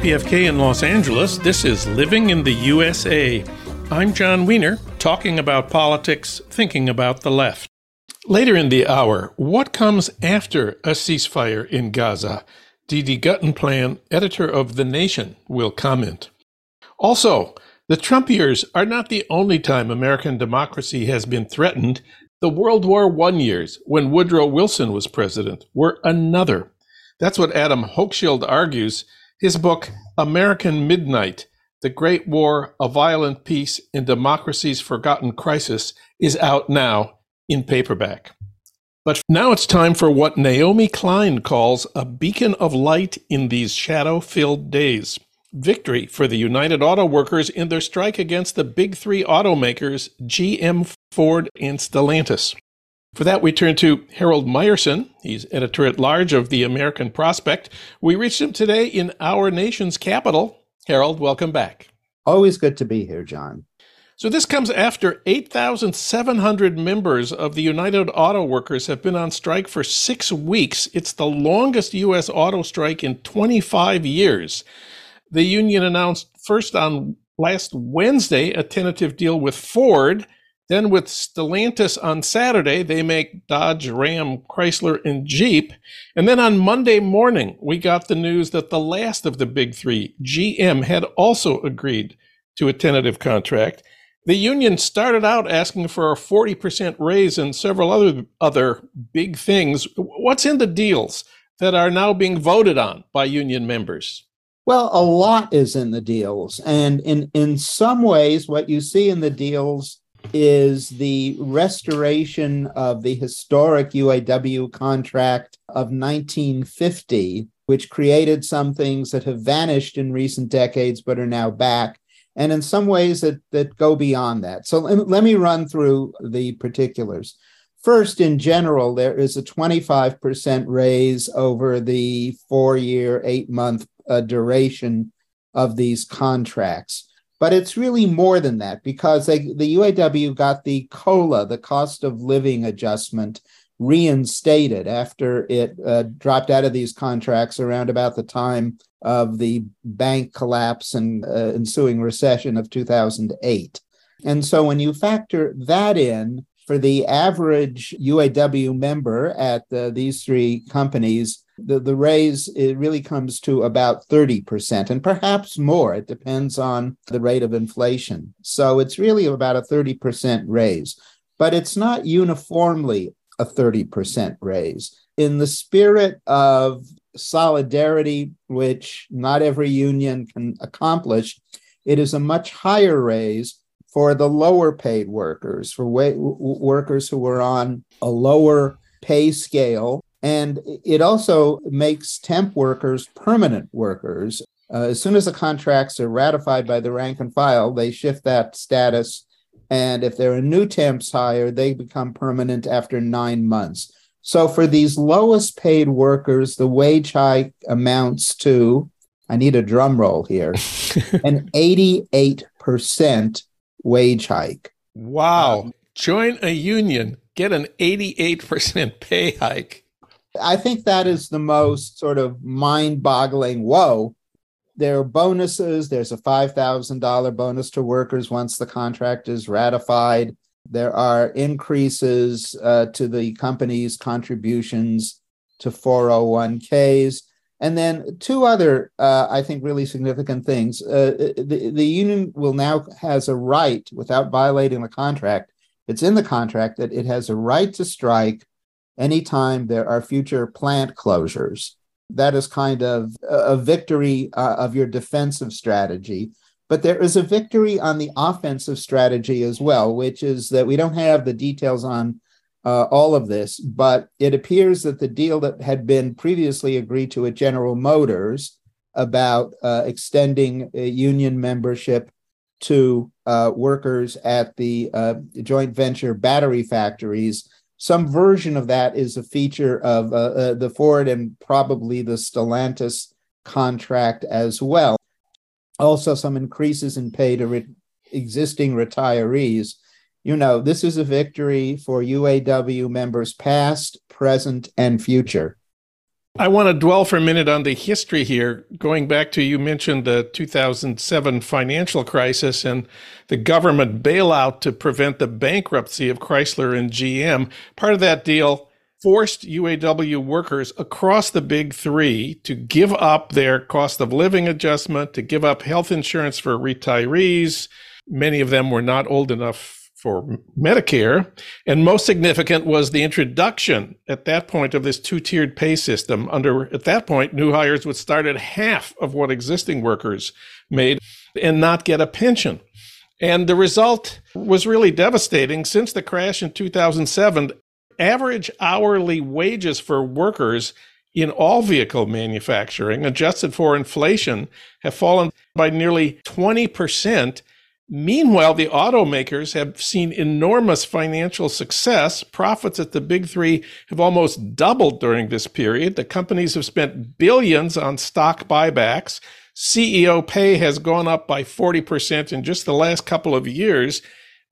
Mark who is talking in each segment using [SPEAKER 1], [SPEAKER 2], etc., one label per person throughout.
[SPEAKER 1] KPFK in Los Angeles, this is Living in the USA. I'm Jon Wiener, talking about politics, thinking about the left. Later in the hour, what comes after a ceasefire in Gaza? D.D. Guttenplan, editor of The Nation, will comment. Also, the Trump years are not the only time American democracy has been threatened. The World War I years, when Woodrow Wilson was president, were another. That's what Adam Hochschild argues his book, American Midnight The Great War, A Violent Peace in Democracy's Forgotten Crisis, is out now in paperback. But now it's time for what Naomi Klein calls a beacon of light in these shadow filled days. Victory for the United Auto Workers in their strike against the big three automakers, GM, Ford, and Stellantis. For that, we turn to Harold Meyerson. He's editor at large of the American Prospect. We reached him today in our nation's capital. Harold, welcome back.
[SPEAKER 2] Always good to be here, John.
[SPEAKER 1] So, this comes after 8,700 members of the United Auto Workers have been on strike for six weeks. It's the longest U.S. auto strike in 25 years. The union announced first on last Wednesday a tentative deal with Ford then with Stellantis on Saturday, they make Dodge, Ram, Chrysler, and Jeep. And then on Monday morning, we got the news that the last of the big three, GM, had also agreed to a tentative contract. The union started out asking for a 40% raise and several other other big things. What's in the deals that are now being voted on by union members?
[SPEAKER 2] Well, a lot is in the deals. And in, in some ways, what you see in the deals is the restoration of the historic UAW contract of 1950, which created some things that have vanished in recent decades but are now back, and in some ways that, that go beyond that. So let, let me run through the particulars. First, in general, there is a 25% raise over the four year, eight month uh, duration of these contracts. But it's really more than that because they, the UAW got the COLA, the cost of living adjustment, reinstated after it uh, dropped out of these contracts around about the time of the bank collapse and uh, ensuing recession of 2008. And so when you factor that in, for the average UAW member at the, these three companies, the, the raise it really comes to about 30% and perhaps more. It depends on the rate of inflation. So it's really about a 30% raise, but it's not uniformly a 30% raise. In the spirit of solidarity, which not every union can accomplish, it is a much higher raise for the lower paid workers, for wa- workers who are on a lower pay scale and it also makes temp workers permanent workers. Uh, as soon as the contracts are ratified by the rank and file, they shift that status. And if there are new temps hired, they become permanent after nine months. So for these lowest paid workers, the wage hike amounts to, I need a drum roll here, an 88% wage hike.
[SPEAKER 1] Wow. Um, Join a union, get an 88% pay hike.
[SPEAKER 2] I think that is the most sort of mind boggling whoa. There are bonuses. There's a $5,000 bonus to workers once the contract is ratified. There are increases uh, to the company's contributions to 401ks. And then two other, uh, I think, really significant things. Uh, the, the union will now has a right, without violating the contract, it's in the contract that it has a right to strike anytime there are future plant closures. That is kind of a victory uh, of your defensive strategy. But there is a victory on the offensive strategy as well, which is that we don't have the details on uh, all of this, but it appears that the deal that had been previously agreed to at General Motors about uh, extending union membership to uh, workers at the uh, joint venture battery factories some version of that is a feature of uh, uh, the Ford and probably the Stellantis contract as well. Also, some increases in pay to re- existing retirees. You know, this is a victory for UAW members past, present, and future.
[SPEAKER 1] I want to dwell for a minute on the history here. Going back to you mentioned the 2007 financial crisis and the government bailout to prevent the bankruptcy of Chrysler and GM. Part of that deal forced UAW workers across the big three to give up their cost of living adjustment, to give up health insurance for retirees. Many of them were not old enough for Medicare. And most significant was the introduction at that point of this two tiered pay system. Under, at that point, new hires would start at half of what existing workers made and not get a pension. And the result was really devastating. Since the crash in 2007, average hourly wages for workers in all vehicle manufacturing, adjusted for inflation, have fallen by nearly 20% Meanwhile, the automakers have seen enormous financial success. Profits at the big three have almost doubled during this period. The companies have spent billions on stock buybacks. CEO pay has gone up by 40% in just the last couple of years.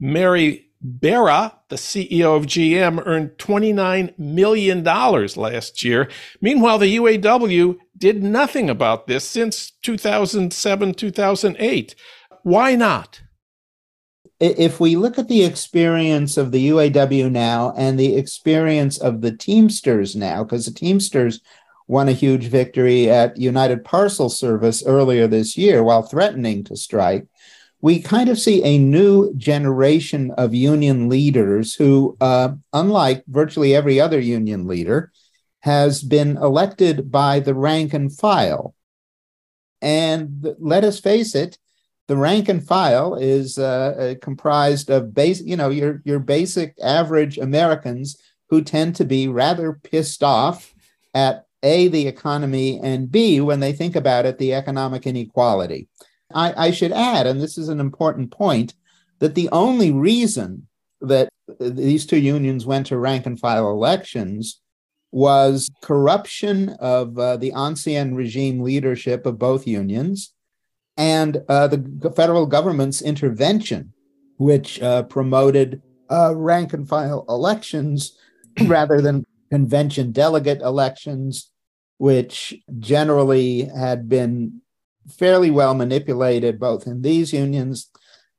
[SPEAKER 1] Mary Barra, the CEO of GM, earned $29 million last year. Meanwhile, the UAW did nothing about this since 2007, 2008. Why not?
[SPEAKER 2] If we look at the experience of the UAW now and the experience of the Teamsters now, because the Teamsters won a huge victory at United Parcel Service earlier this year while threatening to strike, we kind of see a new generation of union leaders who, uh, unlike virtually every other union leader, has been elected by the rank and file. And let us face it, the rank and file is uh, uh, comprised of base, you know, your your basic average Americans who tend to be rather pissed off at a the economy and b when they think about it the economic inequality. I, I should add, and this is an important point, that the only reason that these two unions went to rank and file elections was corruption of uh, the ancien regime leadership of both unions and uh, the federal government's intervention, which uh, promoted uh, rank and file elections rather than convention delegate elections, which generally had been fairly well manipulated both in these unions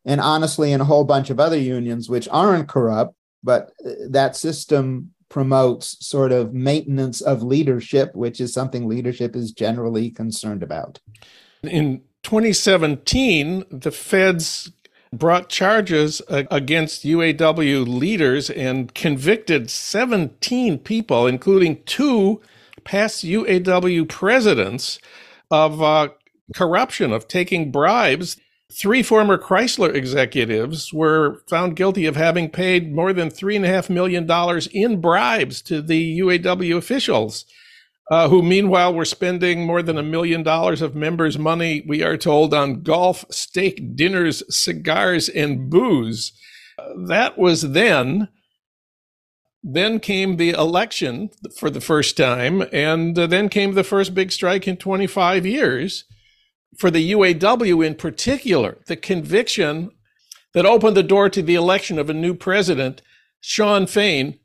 [SPEAKER 2] and honestly in a whole bunch of other unions which aren't corrupt, but uh, that system promotes sort of maintenance of leadership, which is something leadership is generally concerned about.
[SPEAKER 1] In 2017, the feds brought charges against UAW leaders and convicted 17 people, including two past UAW presidents, of uh, corruption, of taking bribes. Three former Chrysler executives were found guilty of having paid more than $3.5 million in bribes to the UAW officials uh, who meanwhile were spending more than a million dollars of members' money, we are told, on golf, steak dinners, cigars, and booze. that was then. Then came the election for the first time, and uh, then came the first big strike in 25 years. For the UAW in particular, the conviction that opened the door to the election of a new president, Shawn Fain.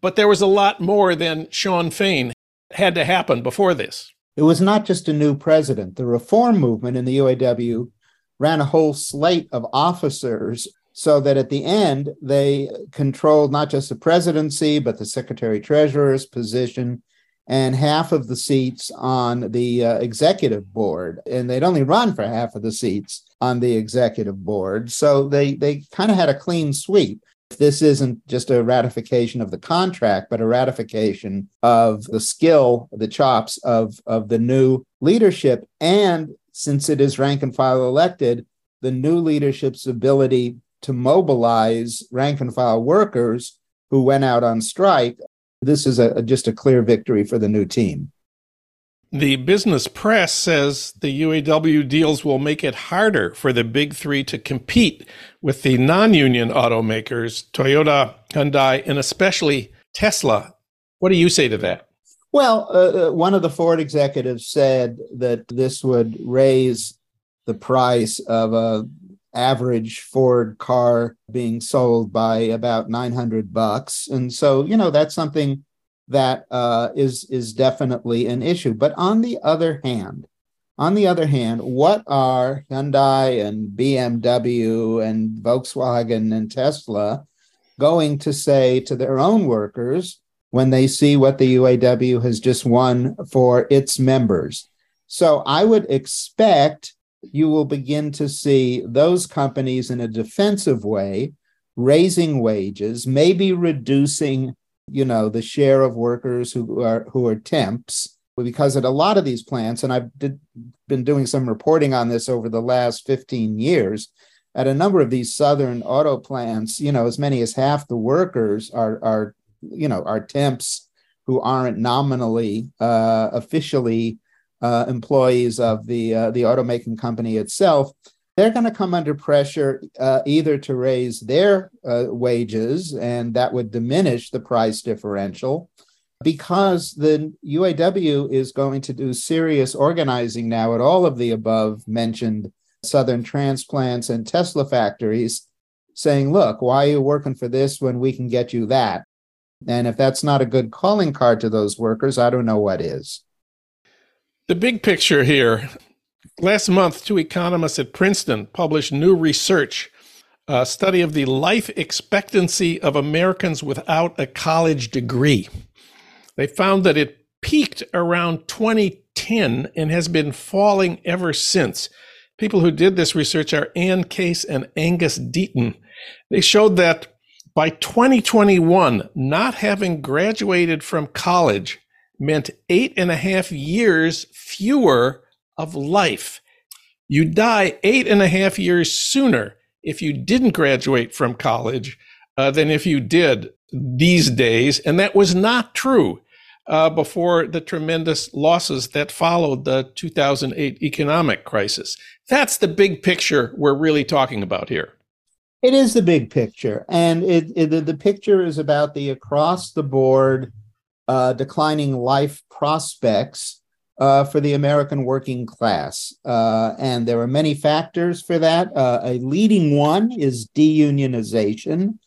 [SPEAKER 1] But there was a lot more than Shawn Fain had to happen before this.
[SPEAKER 2] It was not just a new president. The reform movement in the UAW ran a whole slate of officers so that at the end they controlled not just the presidency, but the secretary treasurer's position and half of the seats on the uh, executive board. And they'd only run for half of the seats on the executive board. So they, they kind of had a clean sweep this isn't just a ratification of the contract, but a ratification of the skill, the chops of, of the new leadership. And since it is rank and file elected, the new leadership's ability to mobilize rank and file workers who went out on strike. This is a, just a clear victory for the new team.
[SPEAKER 1] The business press says the UAW deals will make it harder for the big three to compete with the non union automakers, Toyota, Hyundai, and especially Tesla. What do you say to that?
[SPEAKER 2] Well, uh, uh one of the Ford executives said that this would raise the price of a average Ford car being sold by about 900 bucks. And so, you know, that's something that uh, is is definitely an issue. But on the other hand, on the other hand, what are Hyundai and BMW and Volkswagen and Tesla going to say to their own workers when they see what the UAW has just won for its members? So I would expect you will begin to see those companies in a defensive way raising wages, maybe reducing, you know, the share of workers who are who are temps because at a lot of these plants, and I've did, been doing some reporting on this over the last 15 years, at a number of these southern auto plants, you know, as many as half the workers are are you know are temps who aren't nominally uh, officially uh, employees of the uh, the automaking company itself. They're going to come under pressure uh, either to raise their uh, wages, and that would diminish the price differential, because the UAW is going to do serious organizing now at all of the above mentioned Southern transplants and Tesla factories, saying, look, why are you working for this when we can get you that? And if that's not a good calling card to those workers, I don't know what is.
[SPEAKER 1] The big picture here last month, two economists at Princeton published new research, a study of the life expectancy of Americans without a college degree. They found that it peaked around 2010 and has been falling ever since. People who did this research are Anne Case and Angus Deaton. They showed that by 2021, not having graduated from college meant eight and a half years fewer of life. You die eight and a half years sooner if you didn't graduate from college uh, than if you did these days. And that was not true uh, before the tremendous losses that followed the 2008 economic crisis. That's the big picture we're really talking about here.
[SPEAKER 2] It is the big picture. And it, it the picture is about the across the board uh, declining life prospects uh, for the American working class. Uh, and there are many factors for that. Uh, a leading one is deunionization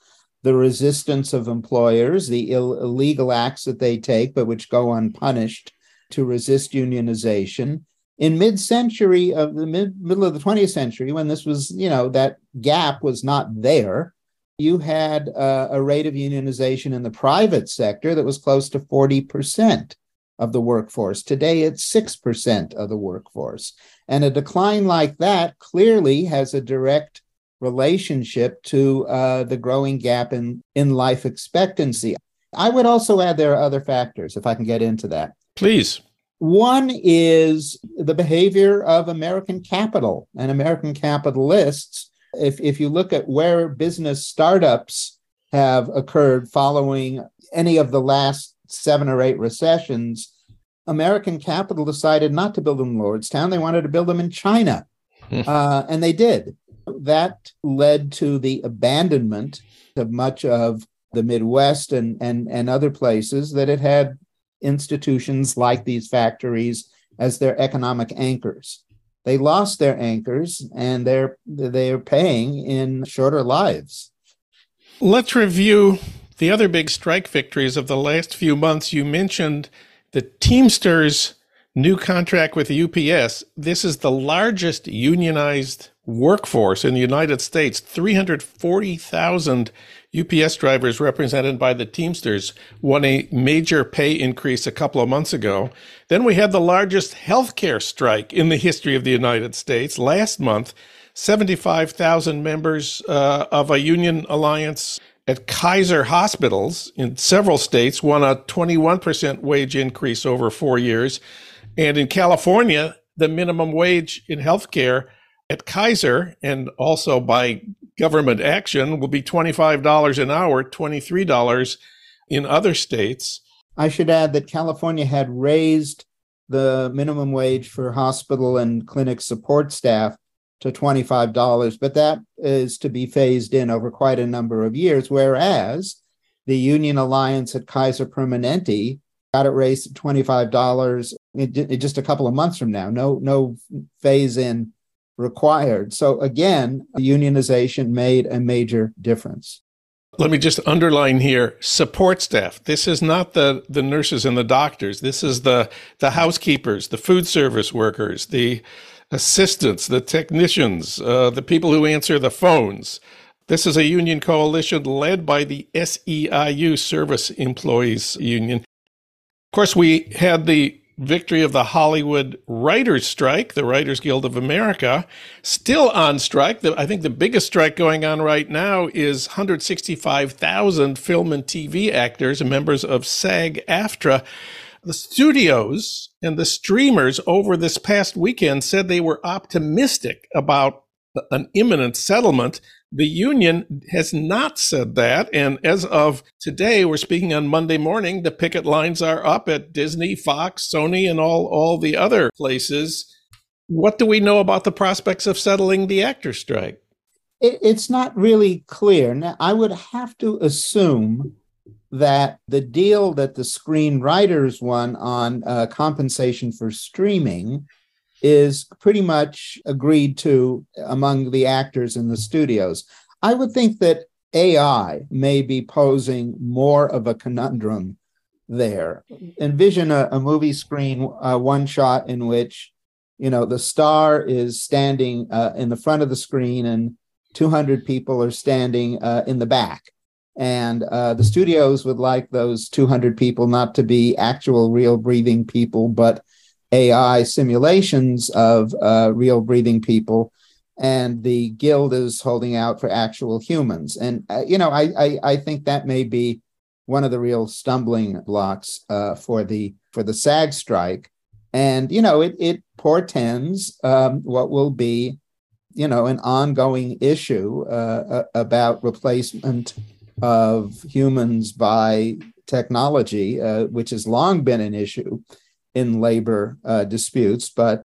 [SPEAKER 2] the resistance of employers, the Ill- illegal acts that they take, but which go unpunished to resist unionization. In mid-century of the mid- middle of the 20th century, when this was, you know, that gap was not there, you had uh, a rate of unionization in the private sector that was close to 40% of the workforce. Today, it's 6% of the workforce. And a decline like that clearly has a direct relationship to uh, the growing gap in, in life expectancy. I would also add there are other factors, if I can get into that.
[SPEAKER 1] Please.
[SPEAKER 2] One is the behavior of American capital and American capitalists. If, if you look at where business startups have occurred following any of the last seven or eight recessions, American capital decided not to build them in Lordstown. They wanted to build them in China. Hmm. uh, and they did. That led to the abandonment of much of the Midwest and, and, and other places that it had institutions like these factories as their economic anchors. They lost their anchors and they're they're paying in shorter lives.
[SPEAKER 1] Let's review the other big strike victories of the last few months. You mentioned the Teamsters new contract with UPS. This is the largest unionized workforce in the United States 340,000 UPS drivers represented by the Teamsters won a major pay increase a couple of months ago. Then we had the largest healthcare strike in the history of the United States last month. 75,000 members uh, of a union alliance at Kaiser hospitals in several states won a 21% wage increase over four years. And in California, the minimum wage in healthcare at Kaiser and also by government action will be $25 an hour, $23 in other states.
[SPEAKER 2] I should add that California had raised the minimum wage for hospital and clinic support staff to $25, but that is to be phased in over quite a number of years, whereas the Union Alliance at Kaiser Permanente got it raised to $25 in, just a couple of months from now. No, no phase in required. So again, unionization made a major difference.
[SPEAKER 1] Let me just underline here support staff. This is not the, the nurses and the doctors. This is the, the housekeepers, the food service workers, the assistants, the technicians, uh, the people who answer the phones. This is a union coalition led by the SEIU Service Employees Union. Of course, we had the victory of the Hollywood Writers Strike, the Writers Guild of America, still on strike. The, I think the biggest strike going on right now is 165,000 film and TV actors members of SAG AFTRA. The studios and the streamers over this past weekend said they were optimistic about an imminent settlement the union has not said that. And as of today, we're speaking on Monday morning, the picket lines are up at Disney, Fox, Sony, and all, all the other places. What do we know about the prospects of settling the actor strike?
[SPEAKER 2] It, it's not really clear. Now, I would have to assume that the deal that the screenwriters won on uh, compensation for streaming is pretty much agreed to among the actors in the studios. I would think that AI may be posing more of a conundrum there. Envision a, a movie screen uh, one shot in which, you know, the star is standing uh, in the front of the screen and 200 people are standing uh, in the back. And uh, the studios would like those 200 people not to be actual, real breathing people, but AI simulations of uh, real breathing people, and the guild is holding out for actual humans. And uh, you know, I, I, I think that may be one of the real stumbling blocks uh, for the for the SAG strike. And you know, it it portends um, what will be, you know, an ongoing issue uh, about replacement of humans by technology, uh, which has long been an issue in labor uh, disputes, but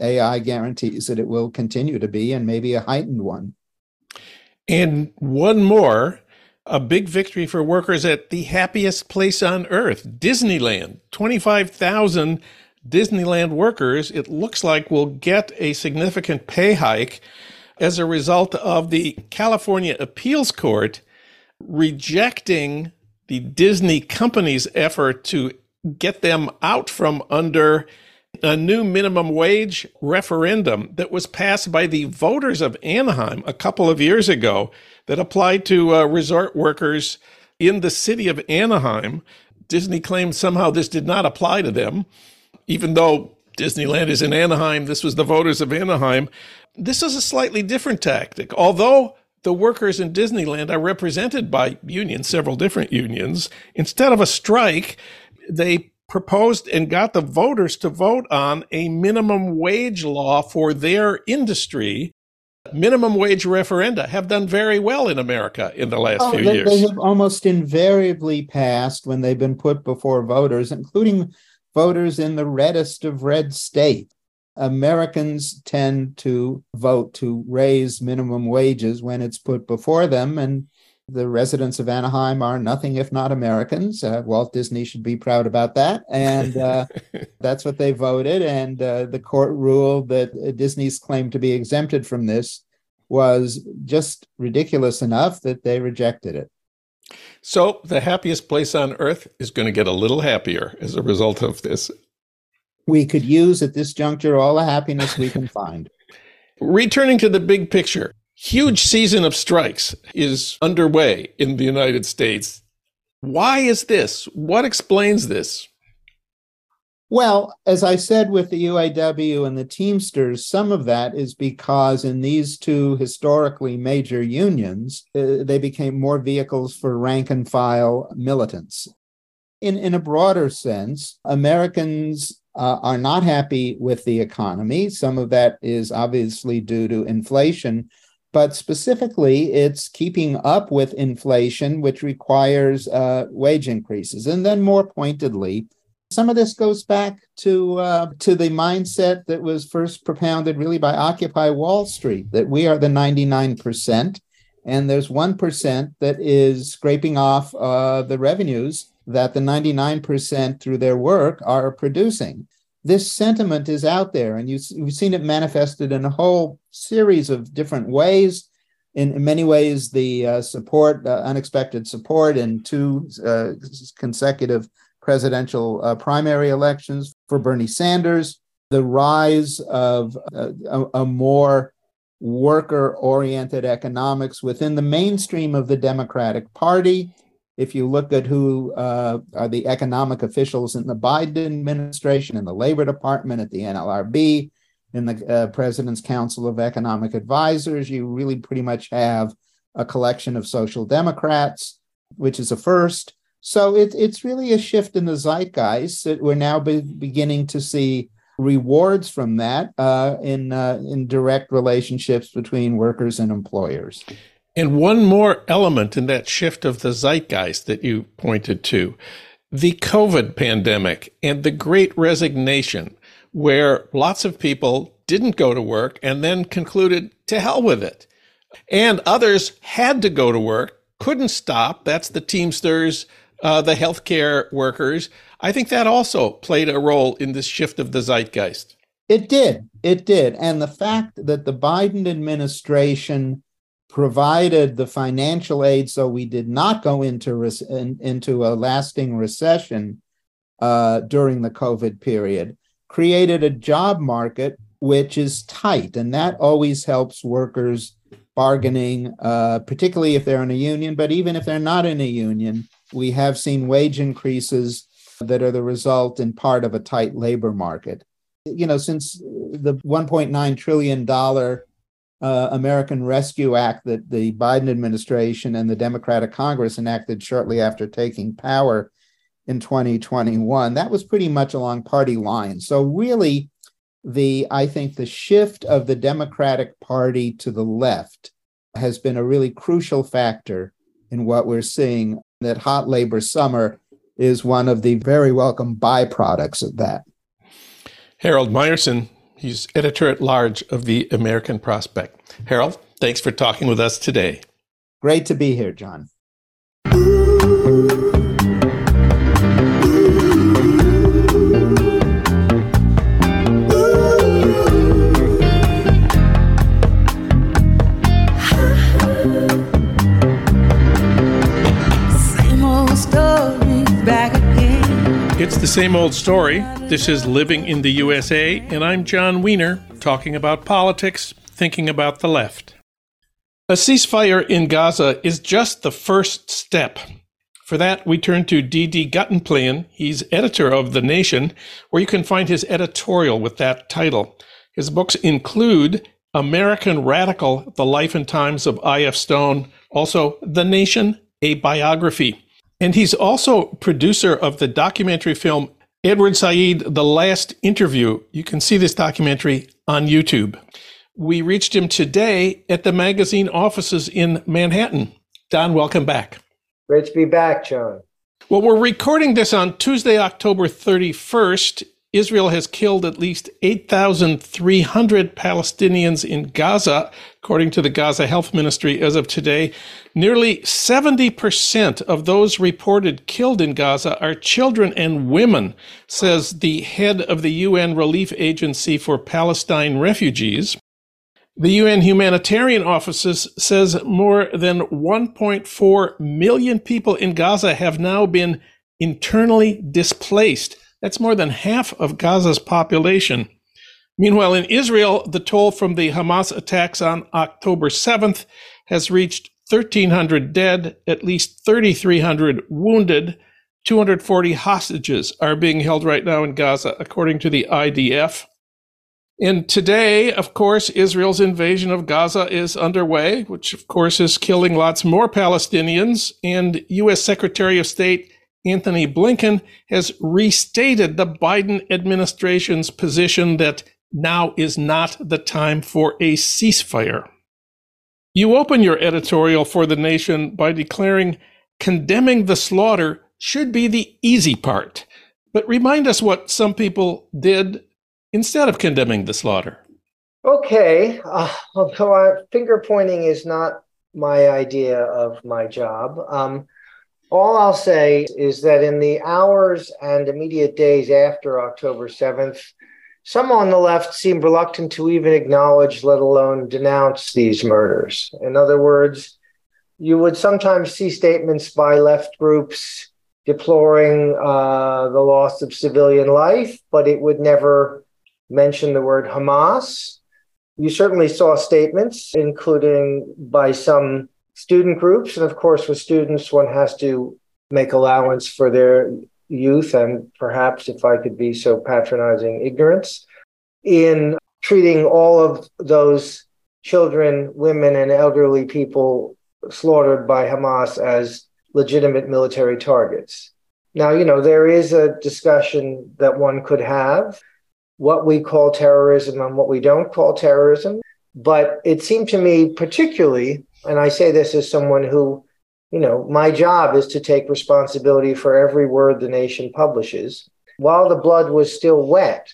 [SPEAKER 2] AI guarantees that it will continue to be and maybe a heightened one.
[SPEAKER 1] And one more a big victory for workers at the happiest place on earth, Disneyland. 25,000 Disneyland workers, it looks like, will get a significant pay hike as a result of the California Appeals Court rejecting the Disney company's effort to get them out from under a new minimum wage referendum that was passed by the voters of Anaheim a couple of years ago that applied to uh, resort workers in the city of Anaheim. Disney claimed somehow this did not apply to them, even though Disneyland is in Anaheim. This was the voters of Anaheim. This is a slightly different tactic. Although the workers in Disneyland are represented by unions, several different unions, instead of a strike, they proposed and got the voters to vote on a minimum wage law for their industry. Minimum wage referenda have done very well in America in the last oh, few
[SPEAKER 2] they,
[SPEAKER 1] years.
[SPEAKER 2] They have almost invariably passed when they've been put before voters, including voters in the reddest of red states. Americans tend to vote to raise minimum wages when it's put before them. And the residents of Anaheim are nothing if not Americans. Uh, Walt Disney should be proud about that. And uh, that's what they voted. And uh, the court ruled that Disney's claim to be exempted from this was just ridiculous enough that they rejected it.
[SPEAKER 1] So, the happiest place on earth is going to get a little happier as a result of this.
[SPEAKER 2] We could use at this juncture all the happiness we can find.
[SPEAKER 1] Returning to the big picture, huge season of strikes is underway in the United States. Why is this? What explains this?
[SPEAKER 2] Well, as I said with the UAW and the Teamsters, some of that is because in these two historically major unions, uh, they became more vehicles for rank and file militants. In, in a broader sense, Americans uh, are not happy with the economy. Some of that is obviously due to inflation, but specifically, it's keeping up with inflation, which requires uh, wage increases. And then, more pointedly, some of this goes back to uh, to the mindset that was first propounded really by Occupy Wall Street that we are the 99%, and there's 1% that is scraping off uh, the revenues that the 99% through their work are producing this sentiment is out there, and you, have seen it manifested in a whole series of different ways. in, in many ways, the uh, support, uh, unexpected support in two uh, consecutive presidential uh, primary elections for Bernie Sanders, the rise of uh, a, a more worker oriented economics within the mainstream of the Democratic Party. If you look at who uh, are the economic officials in the Biden administration, in the Labor Department, at the NLRB, in the uh, President's Council of Economic Advisors, you really pretty much have a collection of social democrats, which is a first. So it, it's really a shift in the zeitgeist that we're now be- beginning to see rewards from that uh, in uh, in direct relationships between workers and employers.
[SPEAKER 1] And one more element in that shift of the zeitgeist that you pointed to, the COVID pandemic and the great resignation, where lots of people didn't go to work and then concluded to hell with it. And others had to go to work, couldn't stop. That's the Teamsters, uh, the healthcare workers. I think that also played a role in this shift of the zeitgeist.
[SPEAKER 2] It did. It did. And the fact that the Biden administration provided the financial aid so we did not go into, in, into a lasting recession uh, during the COVID period created a job market which is tight. And that always helps workers bargaining, uh, particularly if they're in a union. But even if they're not in a union, we have seen wage increases that are the result in part of a tight labor market. You know, since the $1.9 trillion uh, American Rescue Act that the Biden administration and the Democratic Congress enacted shortly after taking power in 2021, that was pretty much along party lines. So, really, the I think the shift of the Democratic Party to the left has been a really crucial factor in what we're seeing. That hot labor summer is one of the very welcome byproducts of that.
[SPEAKER 1] Harold Meyerson, he's editor at large of the American Prospect. Harold, thanks for talking with us today.
[SPEAKER 2] Great to be here, John.
[SPEAKER 1] It's the same old story. This is Living in the USA, and I'm Jon Wiener, talking about politics, thinking about the left. A ceasefire in Gaza is just the first step. For that, we turn to D.D. Guttenplan. He's editor of The Nation, where you can find his editorial with that title. His books include American Radical The Life and Times of I.F. Stone, also The Nation, a biography. And he's also producer of the documentary film Edward Said, The Last Interview. You can see this documentary on YouTube. We reached him today at the magazine offices in Manhattan. Don, welcome back.
[SPEAKER 3] Great to be back, John.
[SPEAKER 1] Well, we're recording this on Tuesday, October 31st. Israel has killed at least 8,300 Palestinians in Gaza, according to the Gaza Health Ministry as of today. Nearly 70% of those reported killed in Gaza are children and women, says the head of the UN Relief Agency for Palestine Refugees. The UN Humanitarian Office says more than 1.4 million people in Gaza have now been internally displaced that's more than half of Gaza's population. Meanwhile, in Israel, the toll from the Hamas attacks on October 7th has reached 1,300 dead, at least 3,300 wounded. 240 hostages are being held right now in Gaza, according to the IDF. And today, of course, Israel's invasion of Gaza is underway, which, of course, is killing lots more Palestinians. And U.S. Secretary of State Antony Blinken has restated the Biden administration's position that now is not the time for a ceasefire. You open your editorial for The Nation by declaring condemning the slaughter should be the easy part, but remind us what some people did instead of condemning the slaughter.
[SPEAKER 3] Okay, uh, although uh, finger pointing is not my idea of my job. Um, all I'll say is that in the hours and immediate days after October 7th, some on the left seemed reluctant to even acknowledge, let alone denounce these murders. In other words, you would sometimes see statements by left groups deploring uh, the loss of civilian life, but it would never mention the word Hamas. You certainly saw statements, including by some student groups. And of course, with students, one has to make allowance for their youth and perhaps, if I could be so patronizing, ignorance in treating all of those children, women, and elderly people slaughtered by Hamas as legitimate military targets. Now, you know, there is a discussion that one could have what we call terrorism and what we don't call terrorism. But it seemed to me, particularly, and I say this as someone who you know, my job is to take responsibility for every word the nation publishes. While the blood was still wet,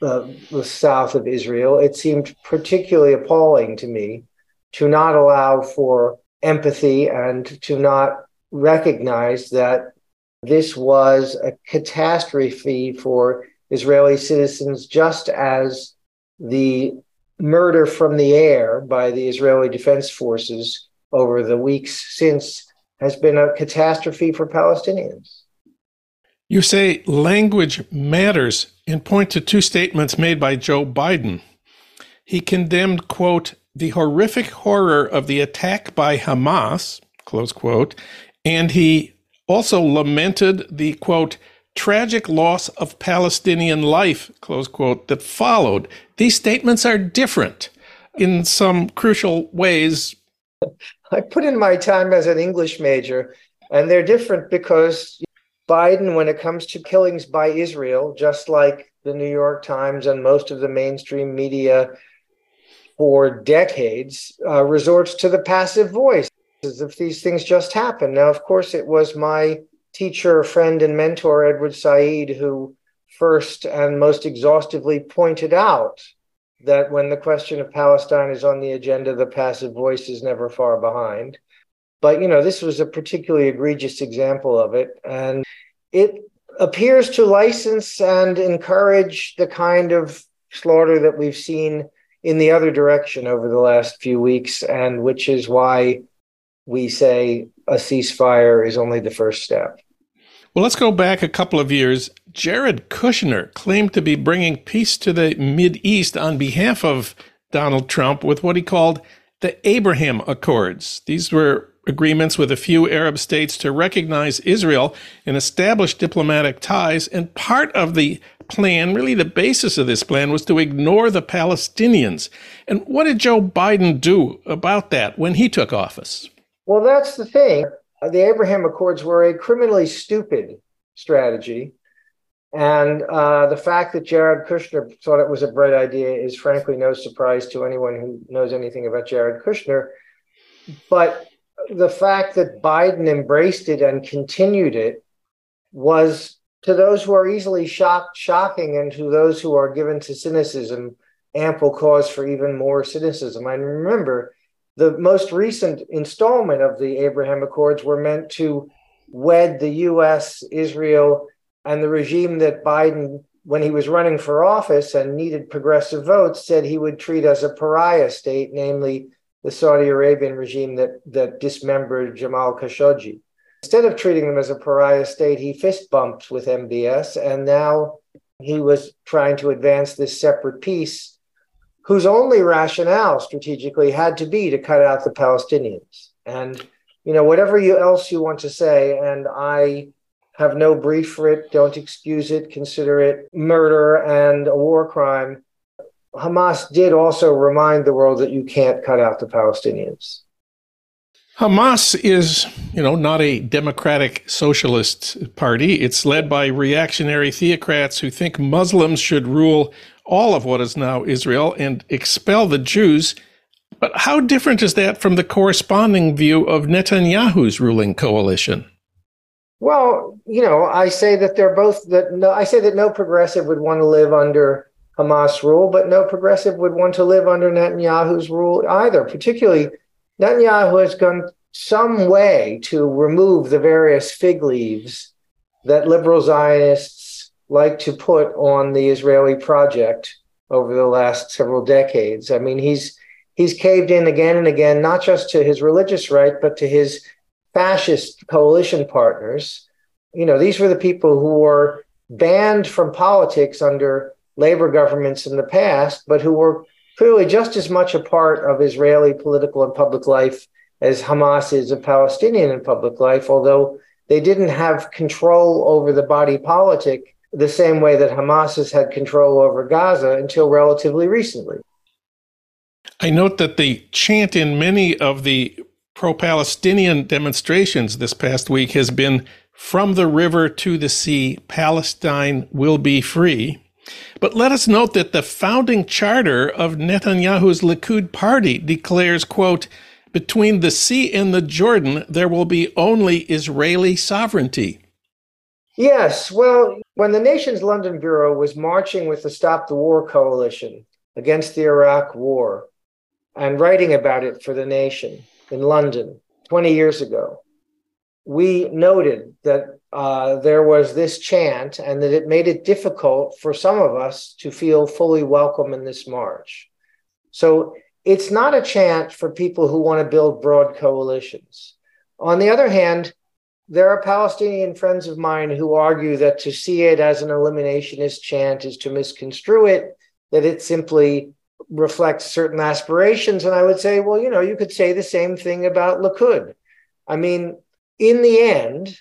[SPEAKER 3] uh, the south of Israel, it seemed particularly appalling to me to not allow for empathy and to not recognize that this was a catastrophe for Israeli citizens, just as the murder from the air by the Israeli Defense Forces over the weeks since has been a catastrophe for Palestinians.
[SPEAKER 1] You say language matters and point to two statements made by Joe Biden. He condemned, quote, the horrific horror of the attack by Hamas, close quote, and he also lamented the, quote, tragic loss of Palestinian life, close quote, that followed. These statements are different in some crucial ways.
[SPEAKER 3] I put in my time as an English major, and they're different because Biden, when it comes to killings by Israel, just like the New York Times and most of the mainstream media for decades, uh, resorts to the passive voice as if these things just happen. Now, of course, it was my teacher, friend, and mentor, Edward Said, who first and most exhaustively pointed out that when the question of Palestine is on the agenda, the passive voice is never far behind. But, you know, this was a particularly egregious example of it. And it appears to license and encourage the kind of slaughter that we've seen in the other direction over the last few weeks, and which is why we say a ceasefire is only the first step.
[SPEAKER 1] Well, let's go back a couple of years. Jared Kushner claimed to be bringing peace to the Mid East on behalf of Donald Trump with what he called the Abraham Accords. These were agreements with a few Arab states to recognize Israel and establish diplomatic ties. And part of the plan, really the basis of this plan, was to ignore the Palestinians. And what did Joe Biden do about that when he took office?
[SPEAKER 3] Well, that's the thing. The Abraham Accords were a criminally stupid strategy. And uh, the fact that Jared Kushner thought it was a bright idea is frankly no surprise to anyone who knows anything about Jared Kushner. But the fact that Biden embraced it and continued it was, to those who are easily shocked, shocking, and to those who are given to cynicism, ample cause for even more cynicism. And remember, the most recent installment of the Abraham Accords were meant to wed the US, Israel, and the regime that Biden, when he was running for office and needed progressive votes, said he would treat as a pariah state, namely the Saudi Arabian regime that, that dismembered Jamal Khashoggi. Instead of treating them as a pariah state, he fist bumped with MBS, and now he was trying to advance this separate peace whose only rationale strategically had to be to cut out the Palestinians. And you know, whatever you else you want to say, and I have no brief for it, don't excuse it, consider it murder and a war crime. Hamas did also remind the world that you can't cut out the Palestinians.
[SPEAKER 1] Hamas is, you know, not a democratic socialist party. It's led by reactionary theocrats who think Muslims should rule all of what is now Israel and expel the Jews. But how different is that from the corresponding view of Netanyahu's ruling coalition?
[SPEAKER 3] Well, you know, I say that they're both that no, I say that no progressive would want to live under Hamas rule, but no progressive would want to live under Netanyahu's rule either. Particularly, Netanyahu has gone some way to remove the various fig leaves that liberal Zionists like to put on the Israeli project over the last several decades. I mean, he's he's caved in again and again, not just to his religious right, but to his fascist coalition partners. You know, these were the people who were banned from politics under labor governments in the past, but who were clearly just as much a part of Israeli political and public life as Hamas is of Palestinian and public life, although they didn't have control over the body politic the same way that Hamas has had control over Gaza until relatively recently.
[SPEAKER 1] I note that the chant in many of the pro Palestinian demonstrations this past week has been from the river to the sea, Palestine will be free. But let us note that the founding charter of Netanyahu's Likud party declares, quote, between the sea and the Jordan, there will be only Israeli sovereignty.
[SPEAKER 3] Yes. Well, when the Nation's London Bureau was marching with the Stop the War coalition against the Iraq War and writing about it for the Nation in London 20 years ago, we noted that uh, there was this chant and that it made it difficult for some of us to feel fully welcome in this march. So it's not a chant for people who want to build broad coalitions. On the other hand, there are Palestinian friends of mine who argue that to see it as an eliminationist chant is to misconstrue it, that it simply reflects certain aspirations. And I would say, well, you know, you could say the same thing about Likud. I mean, in the end,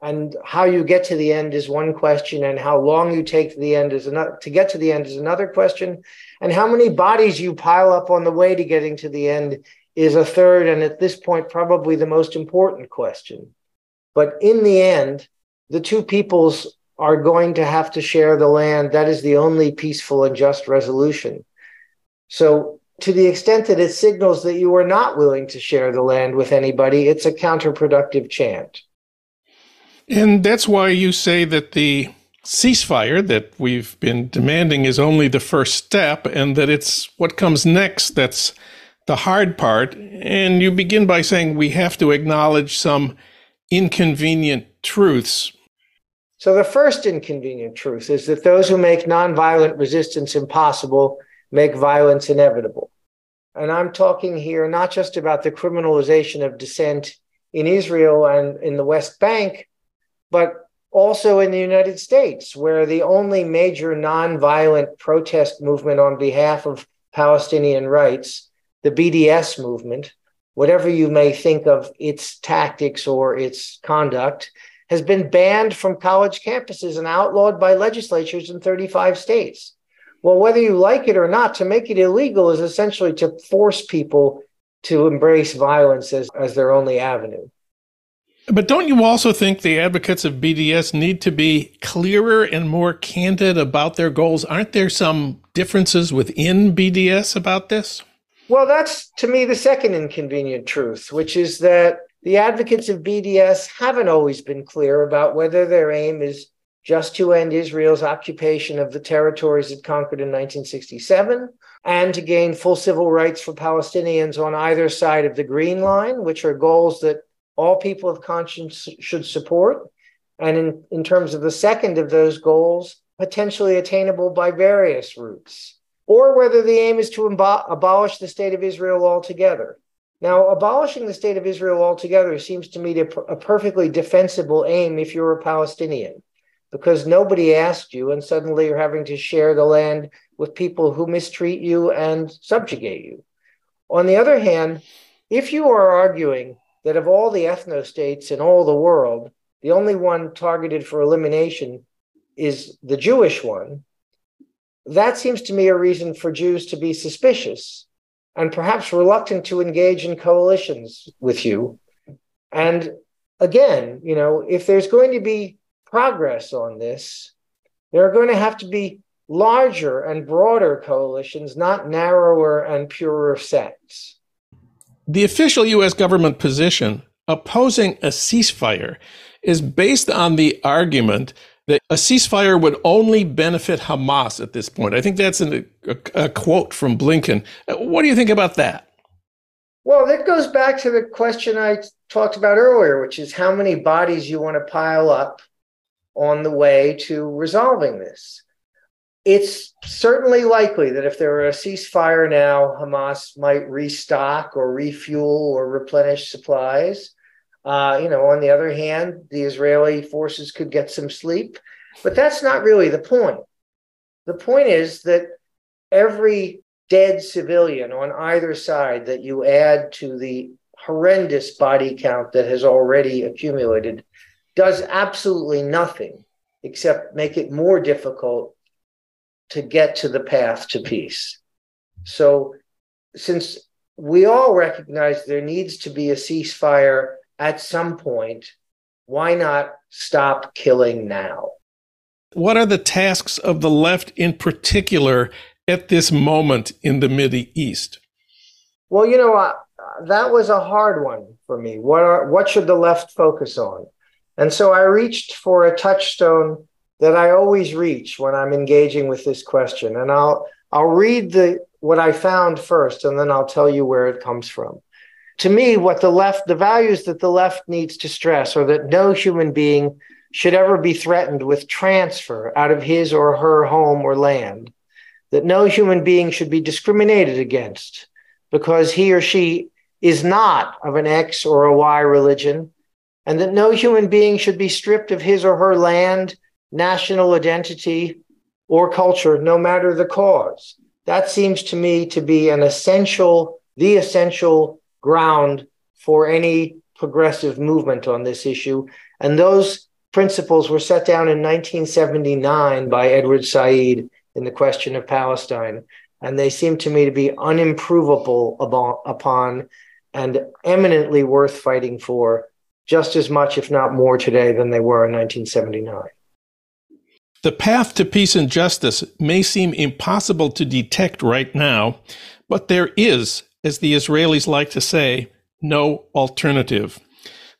[SPEAKER 3] and how you get to the end is one question and how long you take to the end is another to get to the end is another question and how many bodies you pile up on the way to getting to the end is a third and at this point probably the most important question but in the end the two peoples are going to have to share the land. That is the only peaceful and just resolution. So to the extent that it signals that you are not willing to share the land with anybody it's a counterproductive chant.
[SPEAKER 1] And that's why you say that the ceasefire that we've been demanding is only the first step and that it's what comes next that's the hard part. And you begin by saying we have to acknowledge some inconvenient truths.
[SPEAKER 3] So, the first inconvenient truth is that those who make nonviolent resistance impossible make violence inevitable. And I'm talking here not just about the criminalization of dissent in Israel and in the West Bank, but also in the United States, where the only major nonviolent protest movement on behalf of Palestinian rights, the BDS movement, whatever you may think of its tactics or its conduct, has been banned from college campuses and outlawed by legislatures in 35 states. Well, whether you like it or not, to make it illegal is essentially to force people to embrace violence as, as their only avenue.
[SPEAKER 1] But don't you also think the advocates of BDS need to be clearer and more candid about their goals? Aren't there some differences within BDS about this?
[SPEAKER 3] Well, that's to me the second inconvenient truth, which is that the advocates of BDS haven't always been clear about whether their aim is just to end Israel's occupation of the territories it conquered in 1967 and to gain full civil rights for Palestinians on either side of the Green Line, which are goals that all people of conscience should support. And in, in terms of the second of those goals, potentially attainable by various routes, or whether the aim is to imbo- abolish the state of Israel altogether. Now, abolishing the state of Israel altogether seems to me a perfectly defensible aim if you're a Palestinian, because nobody asked you, and suddenly you're having to share the land with people who mistreat you and subjugate you. On the other hand, if you are arguing that of all the ethno states in all the world, the only one targeted for elimination is the Jewish one, that seems to me a reason for Jews to be suspicious and perhaps reluctant to engage in coalitions with you. And again, you know, if there's going to be progress on this, there are going to have to be larger and broader coalitions, not narrower and purer sects.
[SPEAKER 1] The official U.S. government position opposing a ceasefire is based on the argument that a ceasefire would only benefit Hamas at this point. I think that's an, a, a, quote from Blinken. What do you think about that?
[SPEAKER 3] Well, that goes back to the question I talked about earlier, which is how many bodies you want to pile up on the way to resolving this. It's certainly likely that if there were a ceasefire now, Hamas might restock or refuel or replenish supplies. Uh, you know, on the other hand, the Israeli forces could get some sleep, but that's not really the point. The point is that every dead civilian on either side that you add to the horrendous body count that has already accumulated does absolutely nothing except make it more difficult to get to the path to peace. So, since we all recognize there needs to be a ceasefire at some point, why not stop killing now?
[SPEAKER 1] What are the tasks of the left in particular at this moment in the Middle East?
[SPEAKER 3] Well, you know, uh, that was a hard one for me. What are what should the left focus on? And so I reached for a touchstone that I always reach when I'm engaging with this question. And I'll I'll read the what I found first and then I'll tell you where it comes from. To me, what the left the values that the left needs to stress are that no human being should ever be threatened with transfer out of his or her home or land. That no human being should be discriminated against because he or she is not of an X or a Y religion, and that no human being should be stripped of his or her land, national identity, or culture, no matter the cause. That seems to me to be an essential, the essential ground for any progressive movement on this issue. And those principles were set down in 1979 by Edward Said in the question of Palestine. And they seem to me to be unimprovable upon and eminently worth fighting for just as much, if not more, today than they were in 1979.
[SPEAKER 1] The path to peace and justice may seem impossible to detect right now, but there is, as the Israelis like to say, no alternative.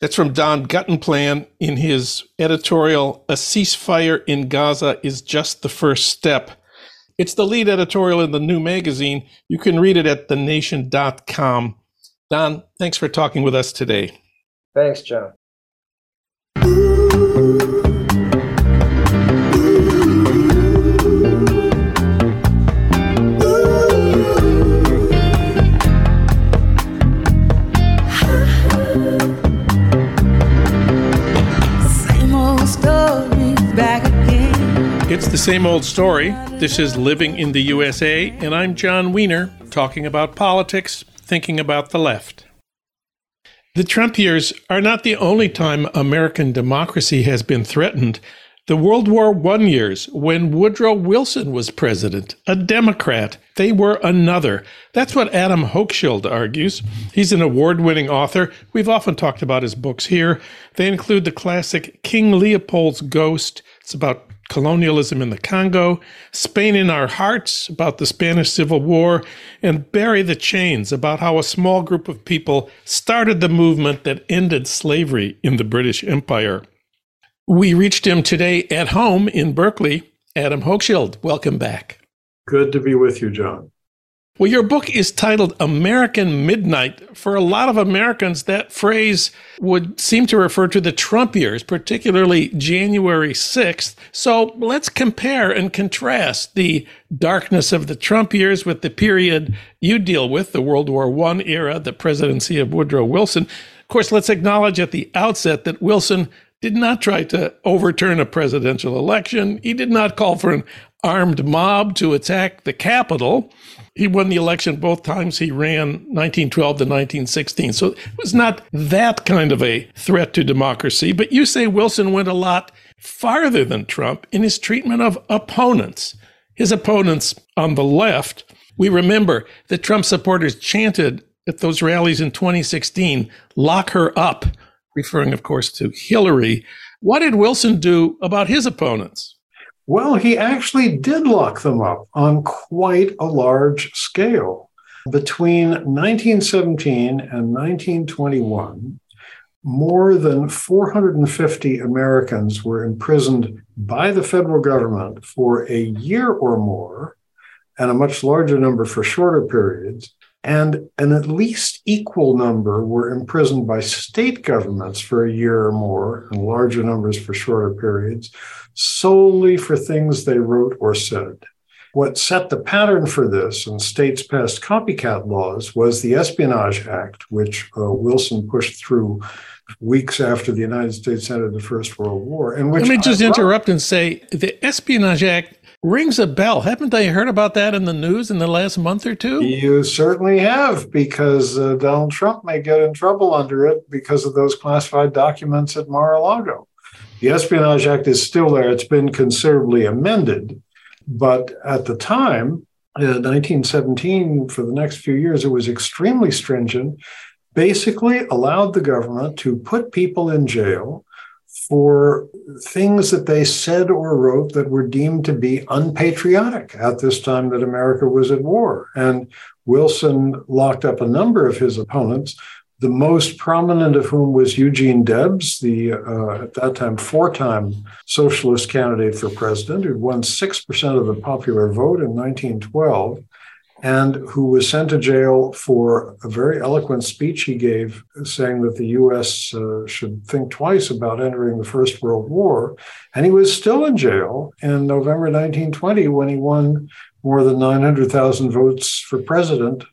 [SPEAKER 1] That's from Don Guttenplan in his editorial, A Ceasefire in Gaza is Just the First Step. It's the lead editorial in the new magazine. You can read it at thenation.com. Don, thanks for talking with us today.
[SPEAKER 3] Thanks, John.
[SPEAKER 1] It's the same old story. This is Living in the USA, and I'm Jon Wiener, talking about politics, thinking about the left. The Trump years are not the only time American democracy has been threatened. The World War I years, when Woodrow Wilson was president, a Democrat, they were another. That's what Adam Hochschild argues. He's an award winning author. We've often talked about his books here. They include the classic King Leopold's Ghost. It's about colonialism in the Congo, Spain in Our Hearts about the Spanish Civil War, and Bury the Chains about how a small group of people started the movement that ended slavery in the British Empire. We reached him today at home in Berkeley. Adam Hochschild, welcome back.
[SPEAKER 4] Good to be with you, John.
[SPEAKER 1] Well, your book is titled American Midnight. For a lot of Americans, that phrase would seem to refer to the Trump years, particularly January 6th. So let's compare and contrast the darkness of the Trump years with the period you deal with, the World War I era, the presidency of Woodrow Wilson. Of course, let's acknowledge at the outset that Wilson did not try to overturn a presidential election. He did not call for an armed mob to attack the Capitol. He won the election both times he ran 1912 to 1916. So it was not that kind of a threat to democracy. But you say Wilson went a lot farther than Trump in his treatment of opponents. His opponents on the left, we remember that Trump supporters chanted at those rallies in 2016, lock her up, referring, of course, to Hillary. What did Wilson do about his opponents?
[SPEAKER 4] Well, he actually did lock them up on quite a large scale. Between 1917 and 1921, more than 450 Americans were imprisoned by the federal government for a year or more, and a much larger number for shorter periods. And an at least equal number were imprisoned by state governments for a year or more, and larger numbers for shorter periods, solely for things they wrote or said. What set the pattern for this, and states passed copycat laws, was the Espionage Act, which uh, Wilson pushed through weeks after the United States entered the First World War. And which
[SPEAKER 1] Let me just
[SPEAKER 4] I
[SPEAKER 1] interrupt and say the Espionage Act rings a bell. Haven't I heard about that in the news in the last month or two?
[SPEAKER 4] You certainly have, because uh, Donald Trump may get in trouble under it because of those classified documents at Mar a Lago. The Espionage Act is still there. It's been considerably amended. But at the time, uh, 1917, for the next few years, it was extremely stringent, basically allowed the government to put people in jail for things that they said or wrote that were deemed to be unpatriotic at this time that America was at war. And Wilson locked up a number of his opponents, the most prominent of whom was Eugene Debs, the uh, at that time four time socialist candidate for president, who won 6% of the popular vote in 1912 and who was sent to jail for a very eloquent speech he gave saying that the US uh, should think twice about entering the First World War. And he was still in jail in November 1920 when he won more than 900,000 votes for president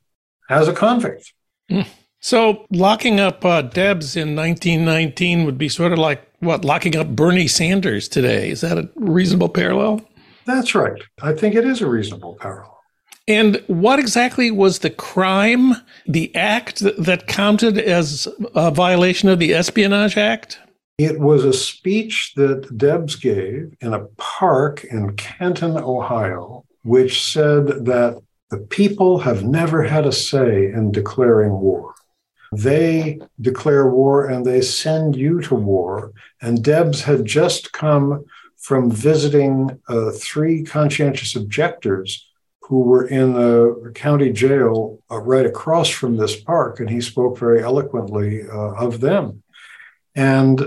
[SPEAKER 4] as a convict.
[SPEAKER 1] Mm. So locking up uh, Debs in 1919 would be sort of like what locking up Bernie Sanders today. Is that a reasonable parallel?
[SPEAKER 4] That's right. I think it is a reasonable parallel.
[SPEAKER 1] And what exactly was the crime, the act that counted as a violation of the Espionage Act?
[SPEAKER 4] It was a speech that Debs gave in a park in Canton, Ohio, which said that the people have never had a say in declaring war. They declare war and they send you to war. And Debs had just come from visiting uh, three conscientious objectors who were in the county jail uh, right across from this park, and he spoke very eloquently uh, of them. And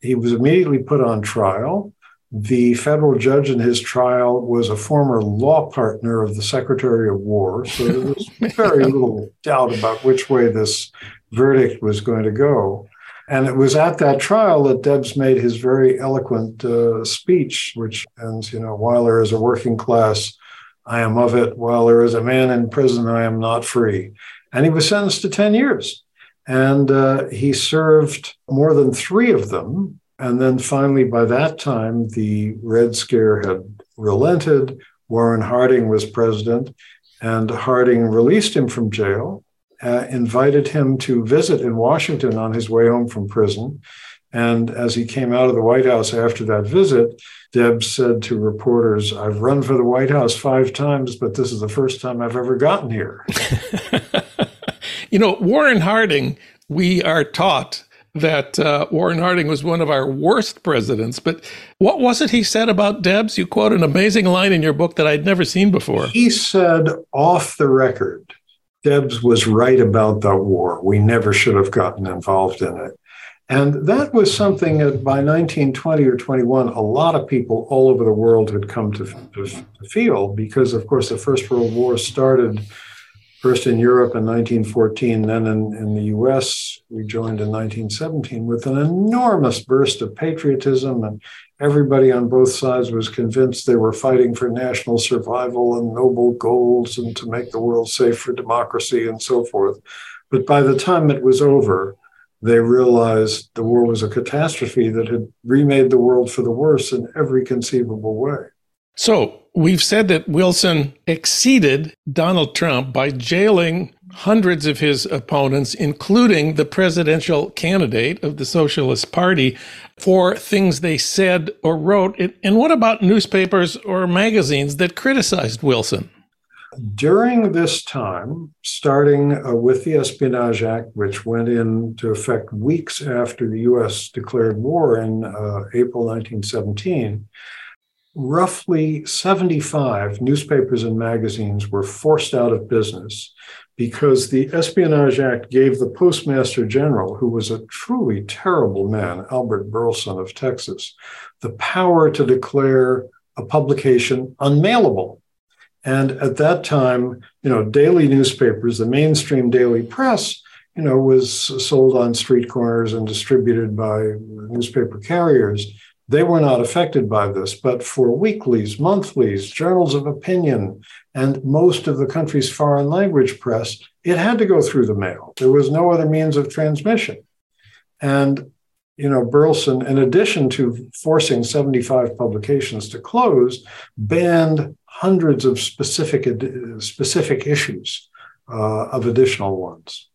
[SPEAKER 4] he was immediately put on trial. The federal judge in his trial was a former law partner of the Secretary of War, so there was very little doubt about which way this verdict was going to go. And it was at that trial that Debs made his very eloquent uh, speech, which ends, you know, while there is a working class I am of it. While there is a man in prison, I am not free. And he was sentenced to 10 years. And uh, he served more than three of them. And then finally, by that time, the Red Scare had relented. Warren Harding was president, and Harding released him from jail, uh, invited him to visit in Washington on his way home from prison. And as he came out of the White House after that visit, Deb said to reporters, I've run for the White House five times, but this is the first time I've ever gotten here.
[SPEAKER 1] you know, Warren Harding, we are taught that uh, Warren Harding was one of our worst presidents. But what was it he said about Debs? You quote an amazing line in your book that I'd never seen before.
[SPEAKER 4] He said off the record, Debs was right about the war. We never should have gotten involved in it. And that was something that by 1920 or 21, a lot of people all over the world had come to, to, feel because, of course, the First World War started first in Europe in 1914, then in, in the US, we joined in 1917 with an enormous burst of patriotism. And everybody on both sides was convinced they were fighting for national survival and noble goals and to make the world safe for democracy and so forth. But by the time it was over, they realized the war was a catastrophe that had remade the world for the worse in every conceivable way.
[SPEAKER 1] So we've said that Wilson exceeded Donald Trump by jailing hundreds of his opponents, including the presidential candidate of the Socialist Party, for things they said or wrote. And what about newspapers or magazines that criticized Wilson?
[SPEAKER 4] During this time, starting uh, with the Espionage Act, which went into effect weeks after the US declared war in uh, April 1917, roughly 75 newspapers and magazines were forced out of business because the Espionage Act gave the Postmaster General, who was a truly terrible man, Albert Burleson of Texas, the power to declare a publication unmailable And at that time, you know, daily newspapers, the mainstream daily press, you know, was sold on street corners and distributed by newspaper carriers. They were not affected by this, but for weeklies, monthlies, journals of opinion, and most of the country's foreign language press, it had to go through the mail. There was no other means of transmission. And you know, Burleson, in addition to forcing 75 publications to close, banned hundreds of specific specific issues uh, of additional ones.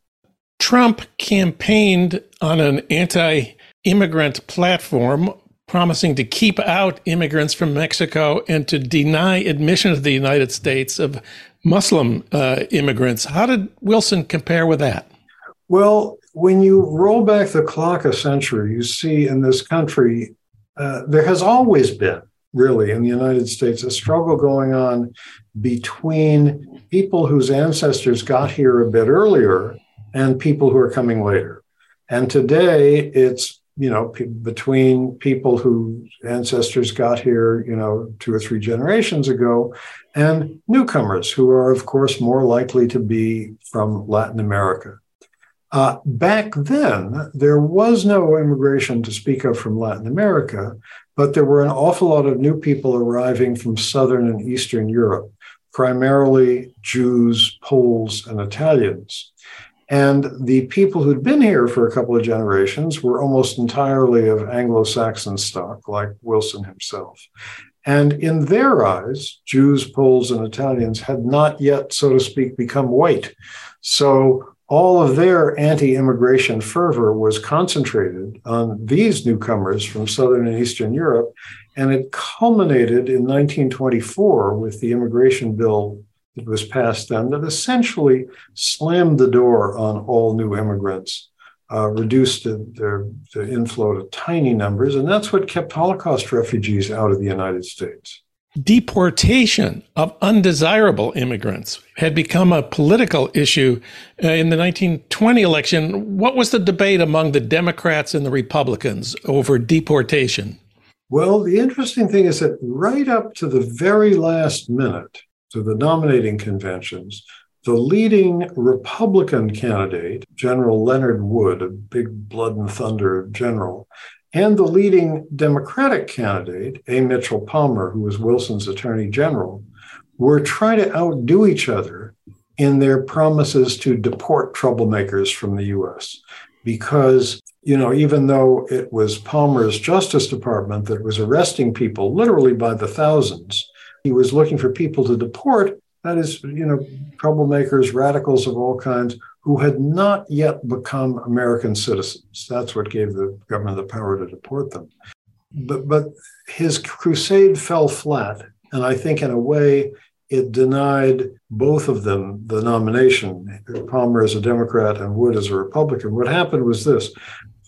[SPEAKER 1] Trump campaigned on an anti-immigrant platform promising to keep out immigrants from Mexico and to deny admission to the United States of Muslim uh, immigrants. How did Wilson compare with that?
[SPEAKER 4] Well, when you roll back the clock a century, you see in this country, uh, there has always been, really, in the United States, a struggle going on between people whose ancestors got here a bit earlier and people who are coming later. And today it's, you know, p- between people whose ancestors got here, you know, two or three generations ago and newcomers who are, of course, more likely to be from Latin America. Uh, back then, there was no immigration to speak of from Latin America, but there were an awful lot of new people arriving from Southern and Eastern Europe, primarily Jews, Poles, and Italians. And the people who'd been here for a couple of generations were almost entirely of Anglo Saxon stock, like Wilson himself. And in their eyes, Jews, Poles, and Italians had not yet, so to speak, become white. So all of their anti immigration fervor was concentrated on these newcomers from Southern and Eastern Europe. And it culminated in 1924 with the immigration bill that was passed then that essentially slammed the door on all new immigrants, uh, reduced the, their, the inflow to tiny numbers. And that's what kept Holocaust refugees out of the United States
[SPEAKER 1] deportation of undesirable immigrants had become a political issue uh, in the 1920 election. What was the debate among the Democrats and the Republicans over deportation?
[SPEAKER 4] Well, the interesting thing is that right up to the very last minute, to the nominating conventions, the leading Republican candidate, General Leonard Wood, a big blood and thunder general, and the leading Democratic candidate, A. Mitchell Palmer, who was Wilson's attorney general, were trying to outdo each other in their promises to deport troublemakers from the US. Because, you know, even though it was Palmer's Justice Department that was arresting people literally by the thousands, he was looking for people to deport, that is, you know, troublemakers, radicals of all kinds who had not yet become American citizens. That's what gave the government the power to deport them. But, but his crusade fell flat. And I think, in a way, it denied both of them the nomination Palmer as a Democrat and Wood as a Republican. What happened was this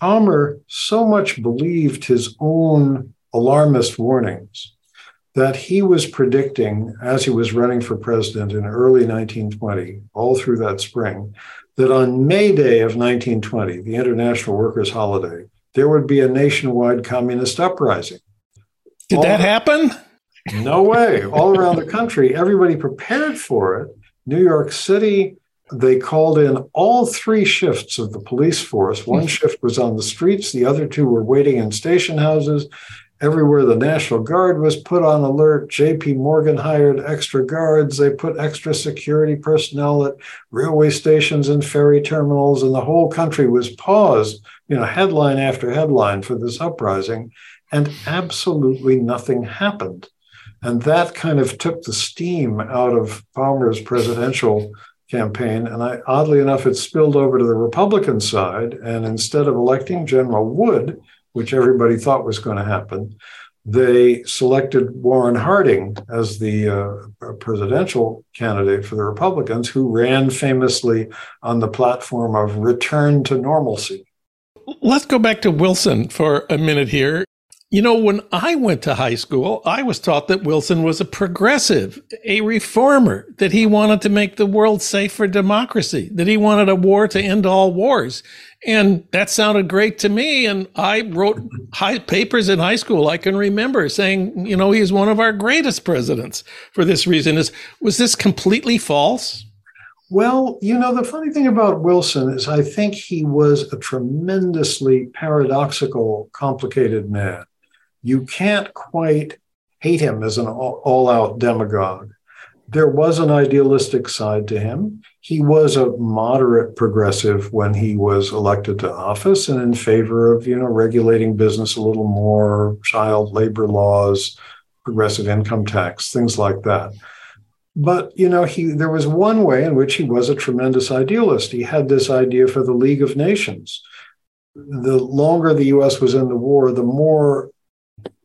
[SPEAKER 4] Palmer so much believed his own alarmist warnings that he was predicting as he was running for president in early 1920, all through that spring, that on May Day of 1920, the International Workers' Holiday, there would be a nationwide communist uprising.
[SPEAKER 1] Did all, that happen?
[SPEAKER 4] No way. All around the country, everybody prepared for it. New York City, they called in all three shifts of the police force. One hmm. shift was on the streets, the other two were waiting in station houses. Everywhere the National Guard was put on alert, JP Morgan hired extra guards. They put extra security personnel at railway stations and ferry terminals, and the whole country was paused, you know, headline after headline for this uprising, and absolutely nothing happened. And that kind of took the steam out of Palmer's presidential campaign. And I, oddly enough, it spilled over to the Republican side. And instead of electing General Wood, which everybody thought was going to happen, they selected Warren Harding as the uh, presidential candidate for the Republicans, who ran famously on the platform of return to normalcy.
[SPEAKER 1] Let's go back to Wilson for a minute here. You know, when I went to high school, I was taught that Wilson was a progressive, a reformer, that he wanted to make the world safe for democracy, that he wanted a war to end all wars. And that sounded great to me. And I wrote high papers in high school. I can remember saying, you know, he's one of our greatest presidents for this reason. Is was this completely false?
[SPEAKER 4] Well, you know, the funny thing about Wilson is I think he was a tremendously paradoxical, complicated man you can't quite hate him as an all out demagogue. There was an idealistic side to him. He was a moderate progressive when he was elected to office and in favor of, you know, regulating business a little more, child labor laws, progressive income tax, things like that. But you know, he there was one way in which he was a tremendous idealist. He had this idea for the League of Nations. The longer the US was in the war, the more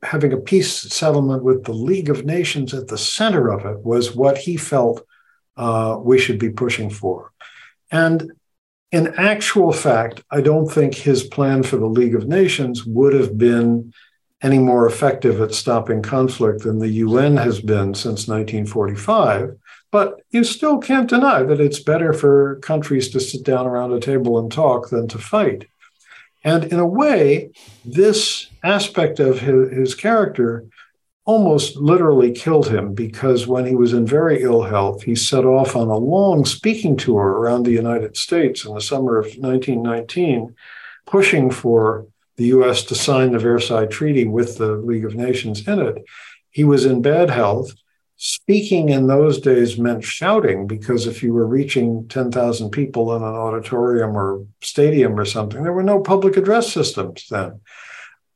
[SPEAKER 4] having a peace settlement with the League of Nations at the center of it was what he felt uh, we should be pushing for. And in actual fact, I don't think his plan for the League of Nations would have been any more effective at stopping conflict than the UN has been since 1945. But you still can't deny that it's better for countries to sit down around a table and talk than to fight. And in a way, this aspect of his, his, character almost literally killed him because when he was in very ill health, he set off on a long speaking tour around the United States in the summer of 1919, pushing for the US to sign the Versailles Treaty with the League of Nations in it. He was in bad health speaking in those days meant shouting because if you were reaching 10,000 people in an auditorium or stadium or something, there were no public address systems then.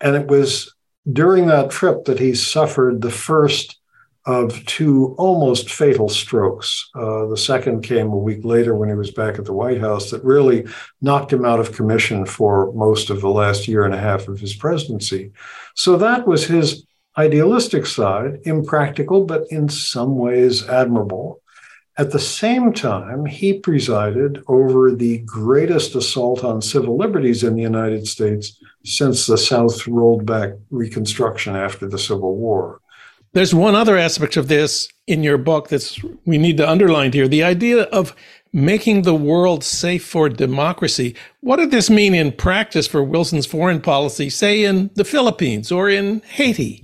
[SPEAKER 4] And it was during that trip that he suffered the first of two almost fatal strokes. Uh, the second came a week later when he was back at the White House, that really knocked him out of commission for most of the last year and a half of his presidency. So that was his idealistic side, impractical, but in some ways admirable. At the same time, he presided over the greatest assault on civil liberties in the United States since the South rolled back Reconstruction after the Civil War.
[SPEAKER 1] There's one other aspect of this in your book that's we need to underline here the idea of making the world safe for democracy. What did this mean in practice for Wilson's foreign policy, say in the Philippines or in Haiti?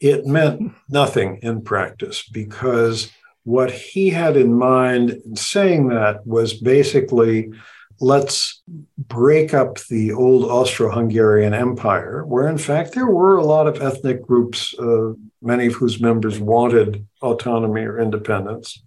[SPEAKER 4] It meant nothing in practice because what he had in mind in saying that was basically let's break up the old Austro Hungarian Empire, where in fact there were a lot of ethnic groups, uh, many of whose members wanted autonomy or independence.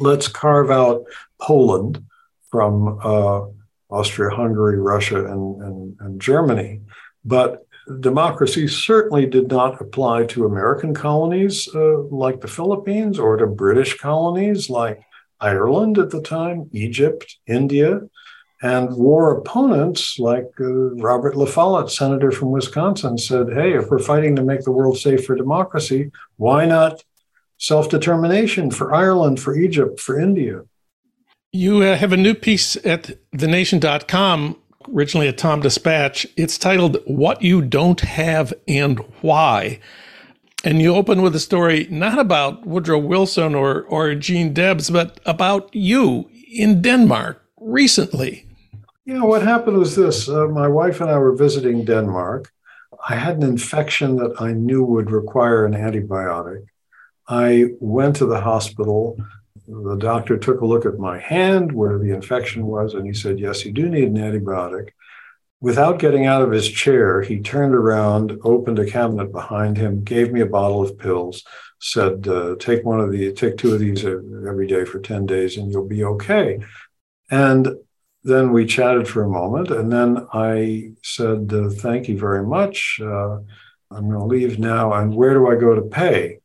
[SPEAKER 4] Let's carve out Poland from uh, Austria Hungary, Russia, and, and, and Germany. But democracy certainly did not apply to American colonies uh, like the Philippines or to British colonies like Ireland at the time, Egypt, India, and war opponents like uh, Robert La Follette, senator from Wisconsin, said, hey, if we're fighting to make the world safe for democracy, why not self determination for Ireland, for Egypt, for India?
[SPEAKER 1] You uh, have a new piece at thenation.com originally at Tom Dispatch. It's titled What You Don't Have and Why. And you open with a story not about Woodrow Wilson or, or Gene Debs, but about you in Denmark recently.
[SPEAKER 4] Yeah, what happened was this uh, my wife and I were visiting Denmark. I had an infection that I knew would require an antibiotic. I went to the hospital the doctor took a look at my hand where the infection was, and he said, Yes, you do need an antibiotic. Without getting out of his chair, he turned around, opened a cabinet behind him, gave me a bottle of pills, said, uh, Take one of the, take two of these every day for 10 days, and you'll be okay. And then we chatted for a moment, and then I said, uh, Thank you very much. Uh, I'm going to leave now. And where do I go to pay?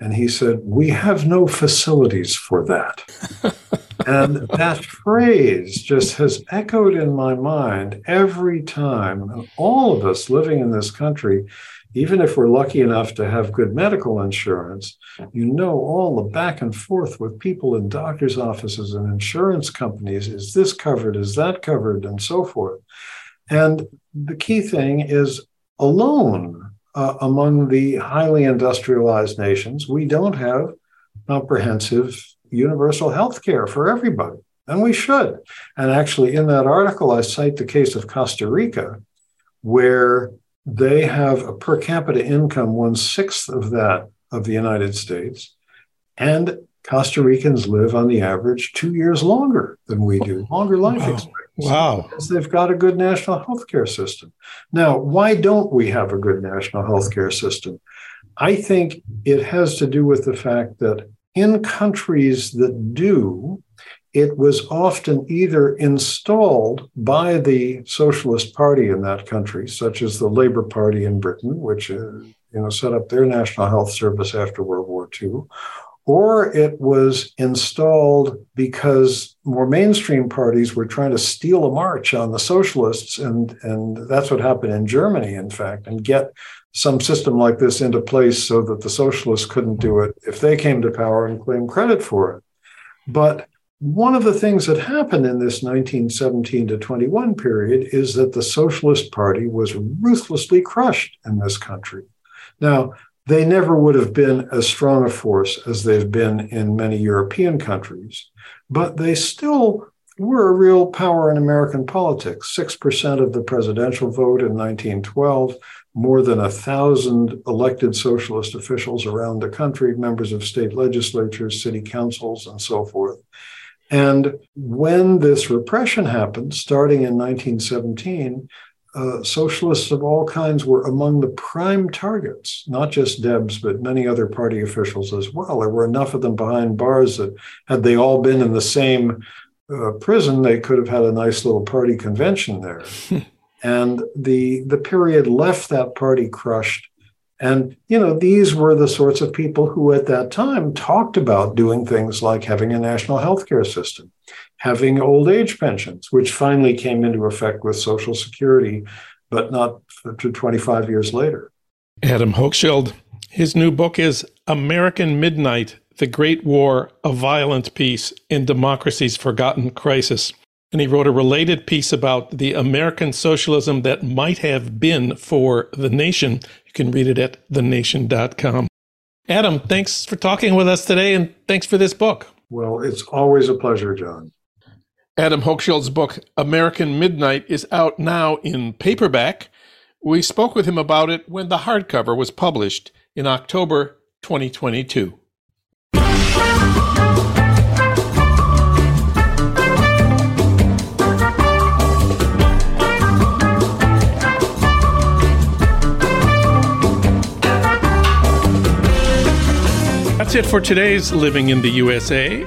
[SPEAKER 4] And he said, We have no facilities for that. and that phrase just has echoed in my mind every time. All of us living in this country, even if we're lucky enough to have good medical insurance, you know all the back and forth with people in doctors' offices and insurance companies. Is this covered? Is that covered? And so forth. And the key thing is alone uh, among the highly industrialized nations, we don't have comprehensive universal health care for everybody. And we should. And actually, in that article, I cite the case of Costa Rica, where they have a per capita income one sixth of that of the United States. And Costa Ricans live on the average two years longer than we do, longer life
[SPEAKER 1] wow.
[SPEAKER 4] expectancy.
[SPEAKER 1] Wow.
[SPEAKER 4] Because they've got a good national health care system. Now, why don't we have a good national health care system? I think it has to do with the fact that in countries that do, it was often either installed by the Socialist Party in that country, such as the Labour Party in Britain, which uh, you know set up their national health service after World War II, or it was installed because more mainstream parties were trying to steal a march on the socialists, and and that's what happened in Germany, in fact, and get some system like this into place so that the socialists couldn't do it if they came to power and claim credit for it. But one of the things that happened in this 1917 to 21 period is that the Socialist Party was ruthlessly crushed in this country. Now, they never would have been as strong a force as they've been in many European countries, but they still were a real power in American politics. 6% of the presidential vote in 1912, more than a thousand elected socialist officials around the country, members of state legislatures, city councils, and so forth. And when this repression happened, starting in 1917, uh, socialists of all kinds were among the prime targets, not just Debs, but many other party officials as well. There were enough of them behind bars that, had they all been in the same uh, prison, they could have had a nice little party convention there. and the the period left that party crushed and, you know, these were the sorts of people who at that time talked about doing things like having a national healthcare system, having old age pensions, which finally came into effect with Social Security, but not to 25 years later.
[SPEAKER 1] Adam Hochschild, his new book is American Midnight The Great War, A Violent Peace in Democracy's Forgotten Crisis. And he wrote a related piece about the American socialism that might have been for the nation. You can read it at thenation.com. Adam, thanks for talking with us today and thanks for this book.
[SPEAKER 4] Well, it's always a pleasure, John.
[SPEAKER 1] Adam Hochschild's book, American Midnight, is out now in paperback. We spoke with him about it when the hardcover was published in October 2022. That's it for today's Living in the USA.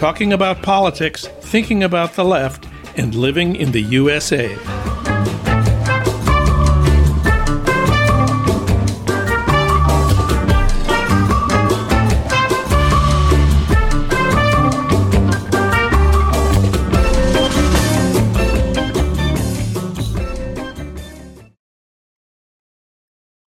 [SPEAKER 1] talking about politics, thinking about the left, and living in the USA.